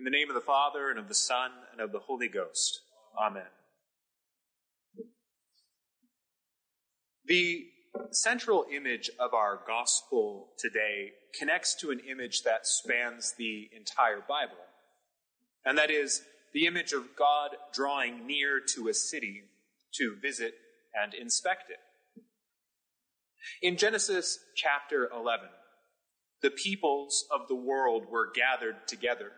In the name of the Father, and of the Son, and of the Holy Ghost. Amen. The central image of our gospel today connects to an image that spans the entire Bible, and that is the image of God drawing near to a city to visit and inspect it. In Genesis chapter 11, the peoples of the world were gathered together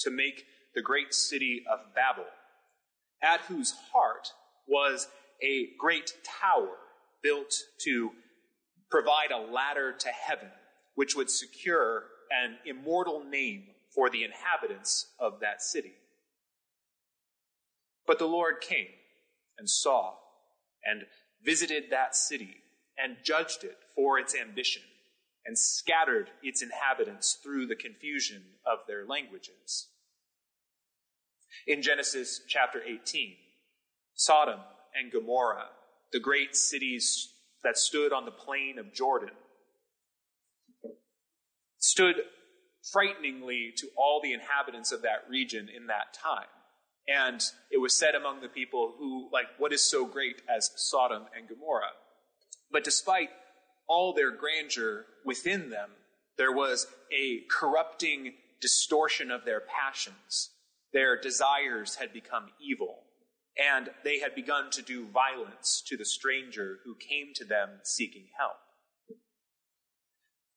to make the great city of Babel, at whose heart was a great tower built to provide a ladder to heaven, which would secure an immortal name for the inhabitants of that city. But the Lord came and saw and visited that city and judged it for its ambition and scattered its inhabitants through the confusion of their languages. In Genesis chapter 18, Sodom and Gomorrah, the great cities that stood on the plain of Jordan, stood frighteningly to all the inhabitants of that region in that time. And it was said among the people who, like, what is so great as Sodom and Gomorrah? But despite all their grandeur within them, there was a corrupting distortion of their passions. Their desires had become evil, and they had begun to do violence to the stranger who came to them seeking help.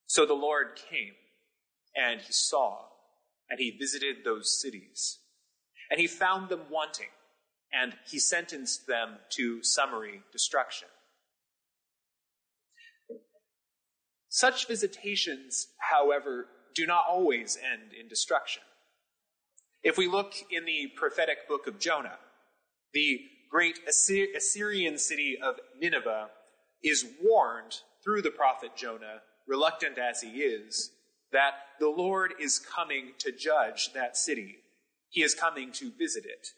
So the Lord came, and he saw, and he visited those cities, and he found them wanting, and he sentenced them to summary destruction. Such visitations, however, do not always end in destruction. If we look in the prophetic book of Jonah, the great Assyrian city of Nineveh is warned through the prophet Jonah, reluctant as he is, that the Lord is coming to judge that city. He is coming to visit it.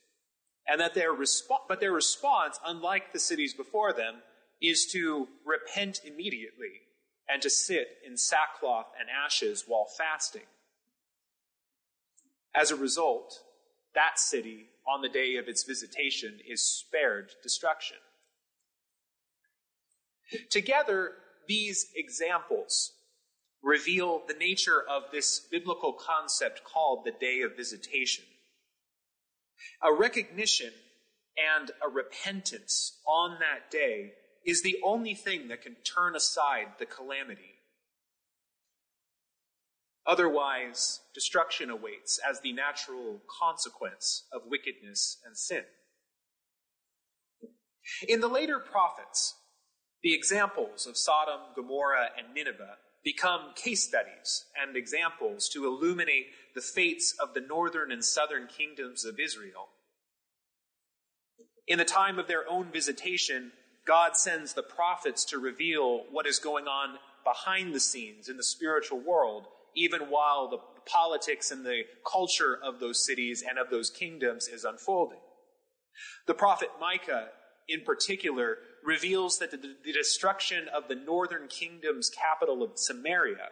And that their response, but their response, unlike the cities before them, is to repent immediately and to sit in sackcloth and ashes while fasting. As a result, that city, on the day of its visitation, is spared destruction. Together, these examples reveal the nature of this biblical concept called the day of visitation. A recognition and a repentance on that day is the only thing that can turn aside the calamity. Otherwise, destruction awaits as the natural consequence of wickedness and sin. In the later prophets, the examples of Sodom, Gomorrah, and Nineveh become case studies and examples to illuminate the fates of the northern and southern kingdoms of Israel. In the time of their own visitation, God sends the prophets to reveal what is going on behind the scenes in the spiritual world, even while the politics and the culture of those cities and of those kingdoms is unfolding. The prophet Micah, in particular, reveals that the, the destruction of the northern kingdom's capital of Samaria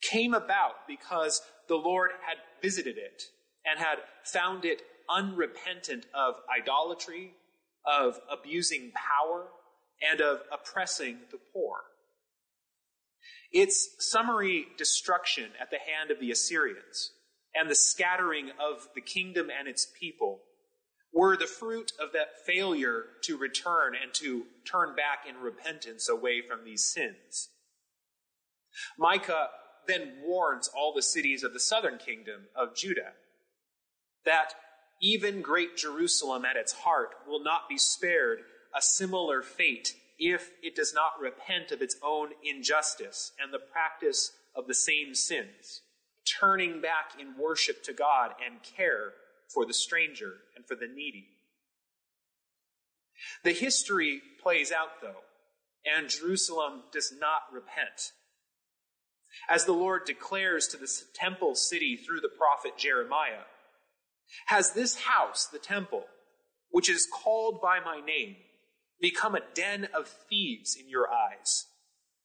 came about because the Lord had visited it and had found it unrepentant of idolatry of abusing power and of oppressing the poor. Its summary destruction at the hand of the Assyrians and the scattering of the kingdom and its people were the fruit of that failure to return and to turn back in repentance away from these sins. Micah then warns all the cities of the southern kingdom of Judah that even great Jerusalem at its heart will not be spared a similar fate if it does not repent of its own injustice and the practice of the same sins, turning back in worship to God and care for the stranger and for the needy. The history plays out, though, and Jerusalem does not repent. As the Lord declares to the temple city through the prophet Jeremiah, has this house, the temple, which is called by my name, become a den of thieves in your eyes?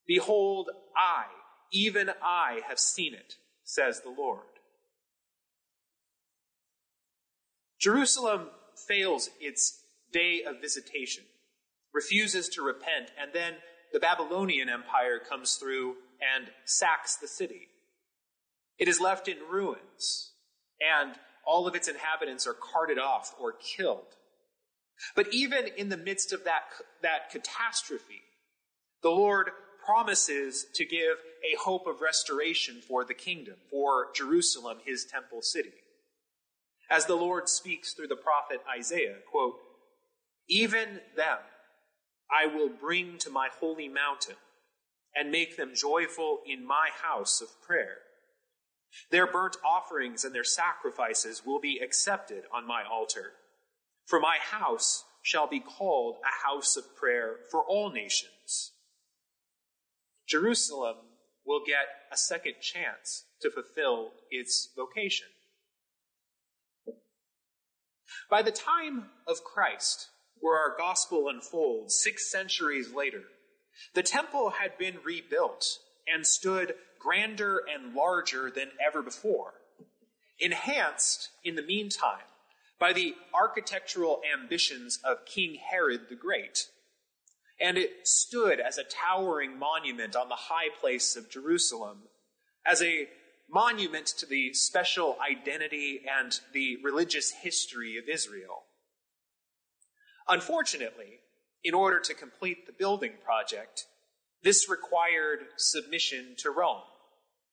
Behold, I, even I, have seen it, says the Lord. Jerusalem fails its day of visitation, refuses to repent, and then the Babylonian Empire comes through and sacks the city. It is left in ruins, and all of its inhabitants are carted off or killed. But even in the midst of that, that catastrophe, the Lord promises to give a hope of restoration for the kingdom, for Jerusalem, his temple city. As the Lord speaks through the prophet Isaiah, quote, Even them I will bring to my holy mountain and make them joyful in my house of prayer. Their burnt offerings and their sacrifices will be accepted on my altar. For my house shall be called a house of prayer for all nations. Jerusalem will get a second chance to fulfill its vocation. By the time of Christ, where our gospel unfolds, six centuries later, the temple had been rebuilt and stood grander and larger than ever before, enhanced in the meantime by the architectural ambitions of King Herod the Great. And it stood as a towering monument on the high place of Jerusalem, as a monument to the special identity and the religious history of Israel. Unfortunately, in order to complete the building project, this required submission to Rome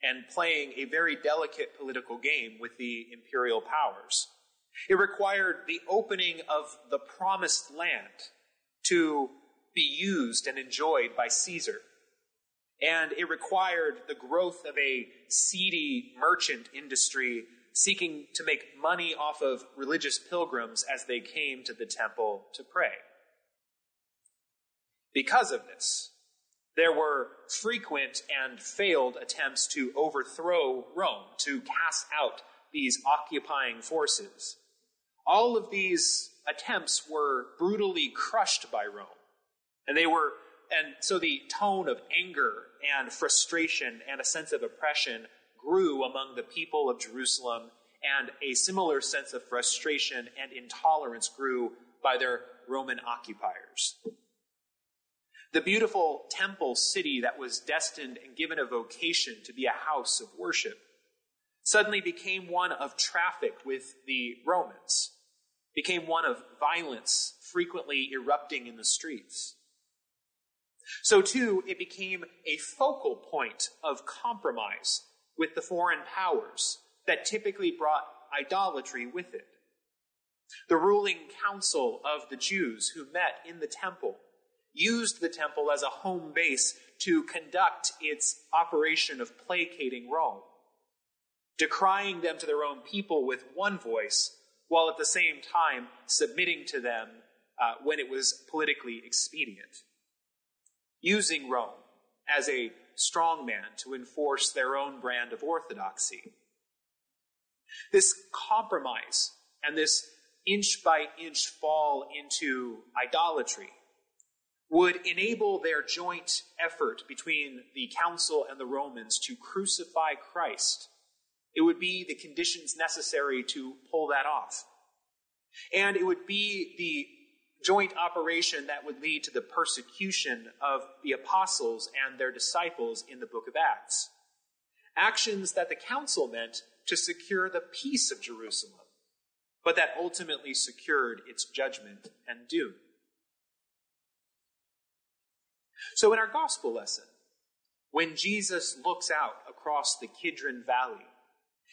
and playing a very delicate political game with the imperial powers. It required the opening of the promised land to be used and enjoyed by Caesar. And it required the growth of a seedy merchant industry seeking to make money off of religious pilgrims as they came to the temple to pray. Because of this, there were frequent and failed attempts to overthrow Rome, to cast out these occupying forces. All of these attempts were brutally crushed by Rome. And they were, and so the tone of anger and frustration and a sense of oppression grew among the people of Jerusalem, and a similar sense of frustration and intolerance grew by their Roman occupiers. The beautiful temple city that was destined and given a vocation to be a house of worship suddenly became one of traffic with the Romans, became one of violence frequently erupting in the streets. So too, it became a focal point of compromise with the foreign powers that typically brought idolatry with it. The ruling council of the Jews who met in the temple used the temple as a home base to conduct its operation of placating Rome, decrying them to their own people with one voice, while at the same time submitting to them uh, when it was politically expedient, using Rome as a strongman to enforce their own brand of orthodoxy. This compromise and this inch by inch fall into idolatry would enable their joint effort between the council and the Romans to crucify Christ. It would be the conditions necessary to pull that off. And it would be the joint operation that would lead to the persecution of the apostles and their disciples in the book of Acts. Actions that the council meant to secure the peace of Jerusalem, but that ultimately secured its judgment and doom. So in our gospel lesson, when Jesus looks out across the Kidron Valley,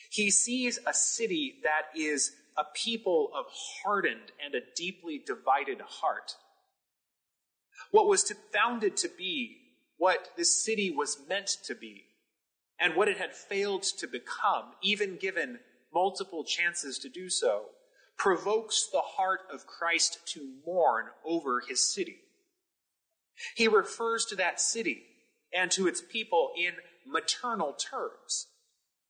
he sees a city that is a people of hardened and a deeply divided heart. What was to, founded to be what this city was meant to be, and what it had failed to become, even given multiple chances to do so, provokes the heart of Christ to mourn over his city. He refers to that city and to its people in maternal terms,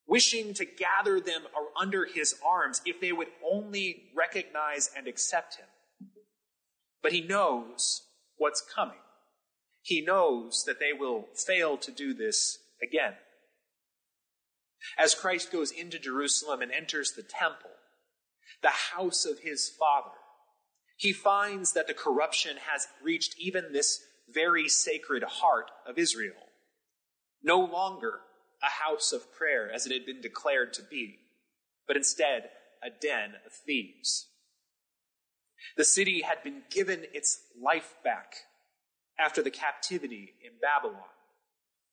wishing to gather them under his arms if they would only recognize and accept him. But he knows what's coming. He knows that they will fail to do this again. As Christ goes into Jerusalem and enters the temple, the house of his father, he finds that the corruption has reached even this very sacred heart of Israel. No longer a house of prayer as it had been declared to be, but instead a den of thieves. The city had been given its life back after the captivity in Babylon,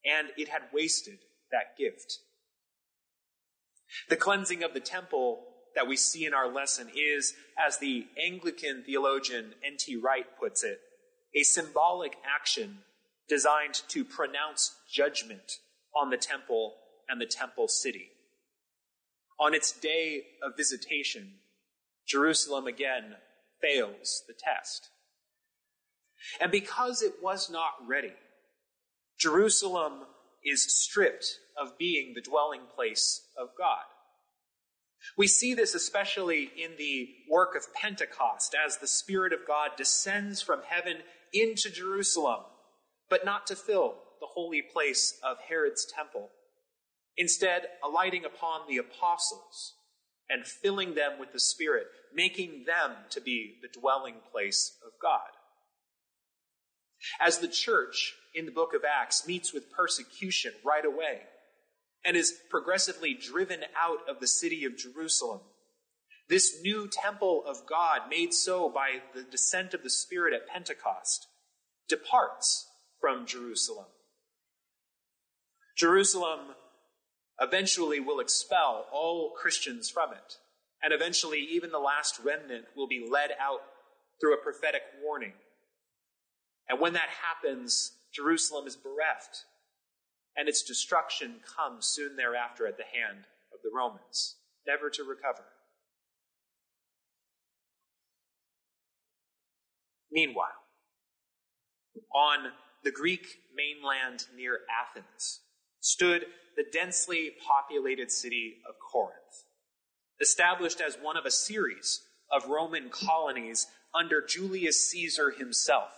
and it had wasted that gift. The cleansing of the temple that we see in our lesson is, as the Anglican theologian N.T. Wright puts it, a symbolic action designed to pronounce judgment on the temple and the temple city. On its day of visitation, Jerusalem again fails the test. And because it was not ready, Jerusalem is stripped of being the dwelling place of God. We see this especially in the work of Pentecost as the Spirit of God descends from heaven into Jerusalem, but not to fill the holy place of Herod's temple. Instead, alighting upon the apostles and filling them with the Spirit, making them to be the dwelling place of God. As the church in the book of Acts meets with persecution right away and is progressively driven out of the city of Jerusalem, this new temple of God, made so by the descent of the Spirit at Pentecost, departs from Jerusalem. Jerusalem eventually will expel all Christians from it, and eventually even the last remnant will be led out through a prophetic warning and when that happens, Jerusalem is bereft, and its destruction comes soon thereafter at the hand of the Romans, never to recover. Meanwhile, on the Greek mainland near Athens stood the densely populated city of Corinth, established as one of a series of Roman colonies under Julius Caesar himself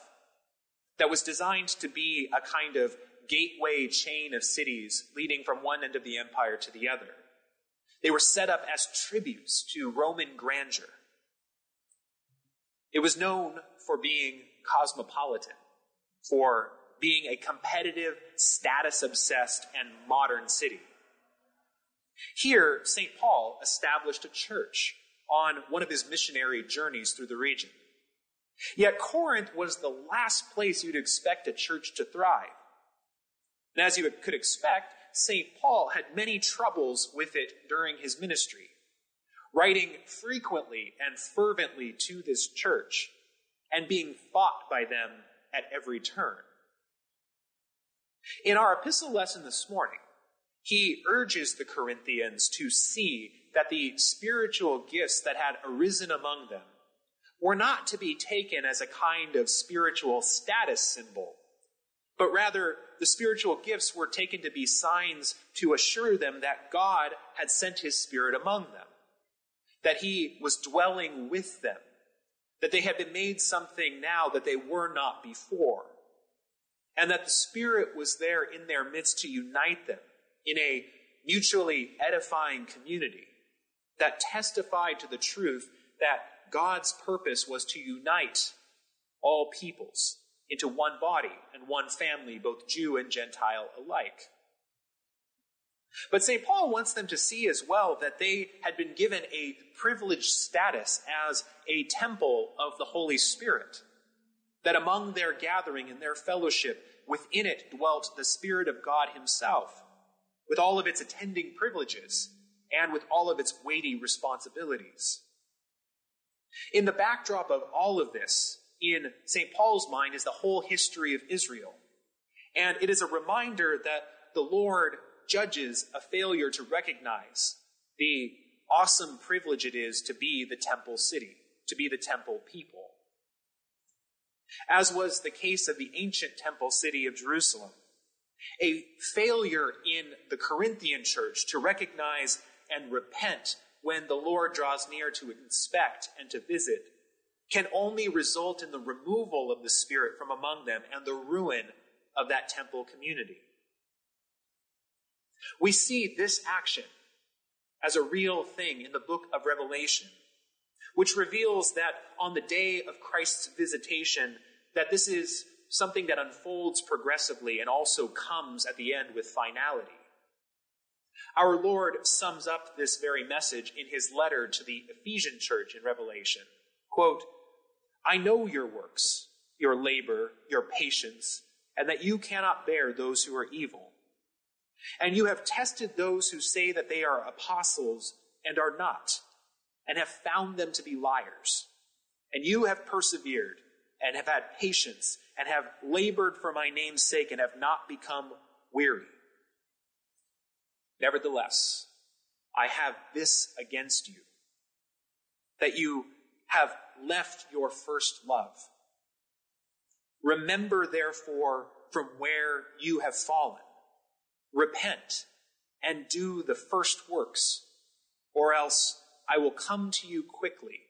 that was designed to be a kind of gateway chain of cities leading from one end of the empire to the other. They were set up as tributes to Roman grandeur. It was known for being cosmopolitan, for being a competitive, status obsessed, and modern city. Here, St. Paul established a church on one of his missionary journeys through the region. Yet Corinth was the last place you'd expect a church to thrive. And as you could expect, St. Paul had many troubles with it during his ministry, writing frequently and fervently to this church and being fought by them at every turn. In our epistle lesson this morning, he urges the Corinthians to see that the spiritual gifts that had arisen among them were not to be taken as a kind of spiritual status symbol, but rather the spiritual gifts were taken to be signs to assure them that God had sent his Spirit among them, that he was dwelling with them, that they had been made something now that they were not before, and that the Spirit was there in their midst to unite them in a mutually edifying community that testified to the truth that God's purpose was to unite all peoples into one body and one family, both Jew and Gentile alike. But St. Paul wants them to see as well that they had been given a privileged status as a temple of the Holy Spirit. That among their gathering and their fellowship, within it dwelt the Spirit of God Himself, with all of its attending privileges and with all of its weighty responsibilities. In the backdrop of all of this, in St. Paul's mind, is the whole history of Israel. And it is a reminder that the Lord judges a failure to recognize the awesome privilege it is to be the temple city, to be the temple people. As was the case of the ancient temple city of Jerusalem, a failure in the Corinthian church to recognize and repent when the Lord draws near to inspect and to visit can only result in the removal of the Spirit from among them and the ruin of that temple community. We see this action as a real thing in the book of Revelation which reveals that on the day of Christ's visitation, that this is something that unfolds progressively and also comes at the end with finality. Our Lord sums up this very message in his letter to the Ephesian church in Revelation. Quote, I know your works, your labor, your patience, and that you cannot bear those who are evil. And you have tested those who say that they are apostles and are not, and have found them to be liars. And you have persevered and have had patience and have labored for my name's sake and have not become weary. Nevertheless, I have this against you, that you have left your first love. Remember, therefore, from where you have fallen. Repent and do the first works, or else I will come to you quickly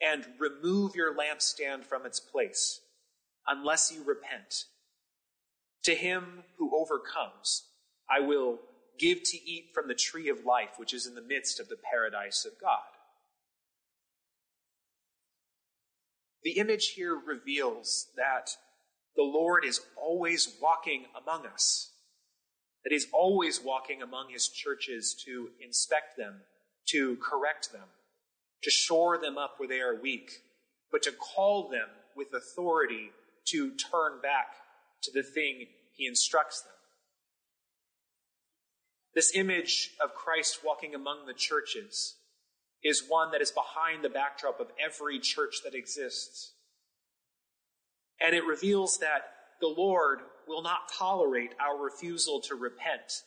and remove your lampstand from its place, unless you repent. To him who overcomes, I will give to eat from the tree of life, which is in the midst of the paradise of God. The image here reveals that the Lord is always walking among us, that He's always walking among His churches to inspect them, to correct them, to shore them up where they are weak, but to call them with authority to turn back to the thing He instructs them. This image of Christ walking among the churches is one that is behind the backdrop of every church that exists. And it reveals that the Lord will not tolerate our refusal to repent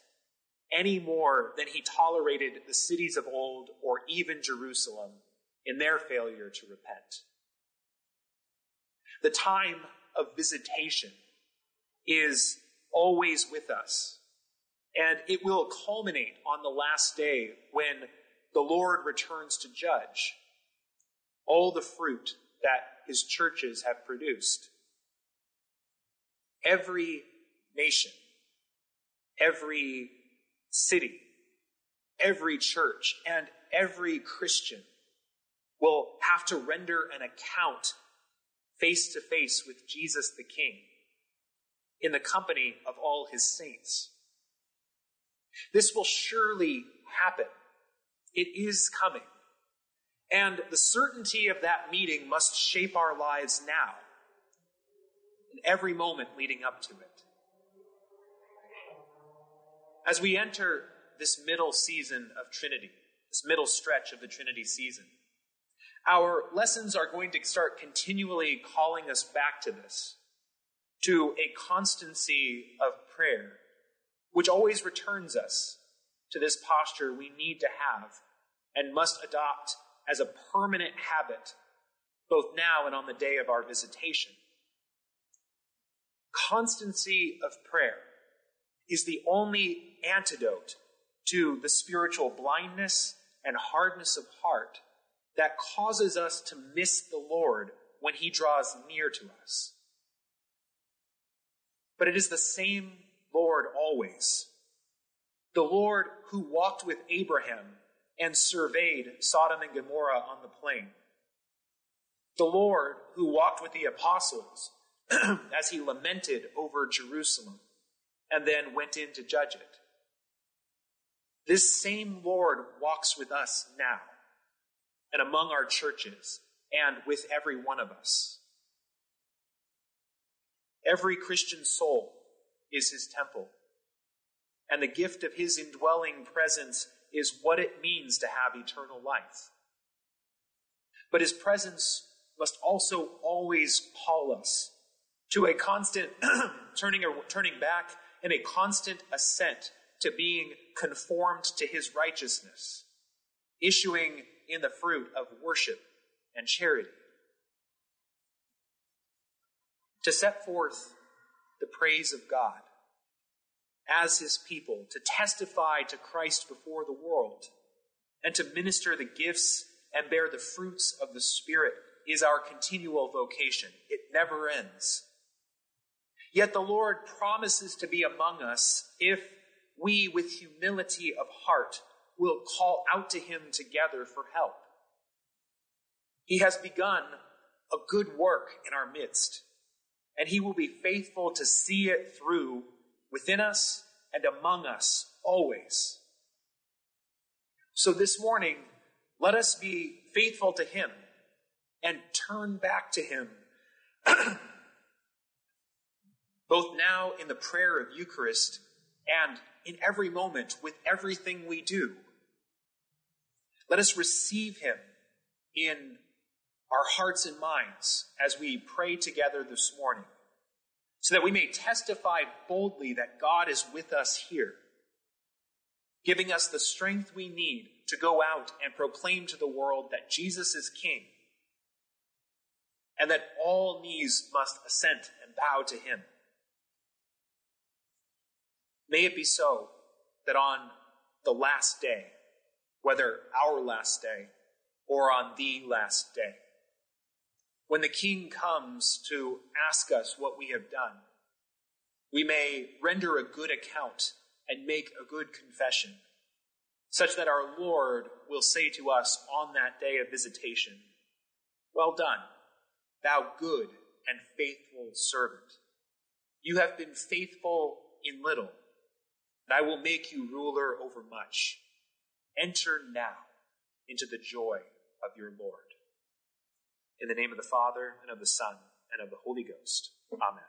any more than he tolerated the cities of old or even Jerusalem in their failure to repent. The time of visitation is always with us, and it will culminate on the last day when the Lord returns to judge all the fruit that his churches have produced. Every nation, every city, every church, and every Christian will have to render an account face to face with Jesus the King in the company of all his saints. This will surely happen it is coming. And the certainty of that meeting must shape our lives now, every moment leading up to it. As we enter this middle season of Trinity, this middle stretch of the Trinity season, our lessons are going to start continually calling us back to this, to a constancy of prayer, which always returns us to this posture we need to have and must adopt as a permanent habit, both now and on the day of our visitation. Constancy of prayer is the only antidote to the spiritual blindness and hardness of heart that causes us to miss the Lord when he draws near to us. But it is the same Lord always the Lord who walked with Abraham and surveyed Sodom and Gomorrah on the plain. The Lord who walked with the apostles as he lamented over Jerusalem and then went in to judge it. This same Lord walks with us now and among our churches and with every one of us. Every Christian soul is his temple and the gift of his indwelling presence is what it means to have eternal life. But his presence must also always call us to a constant turning, or, turning back and a constant assent to being conformed to his righteousness, issuing in the fruit of worship and charity. To set forth the praise of God as his people, to testify to Christ before the world, and to minister the gifts and bear the fruits of the Spirit is our continual vocation. It never ends. Yet the Lord promises to be among us if we, with humility of heart, will call out to him together for help. He has begun a good work in our midst, and he will be faithful to see it through within us and among us always. So this morning, let us be faithful to him and turn back to him. Both now in the prayer of Eucharist and in every moment with everything we do. Let us receive him in our hearts and minds as we pray together this morning, so that we may testify boldly that God is with us here, giving us the strength we need to go out and proclaim to the world that Jesus is King, and that all knees must assent and bow to him. May it be so that on the last day, whether our last day or on the last day, when the King comes to ask us what we have done, we may render a good account and make a good confession, such that our Lord will say to us on that day of visitation, Well done, thou good and faithful servant. You have been faithful in little, and I will make you ruler over much. Enter now into the joy of your Lord. In the name of the Father, and of the Son, and of the Holy Ghost. Amen.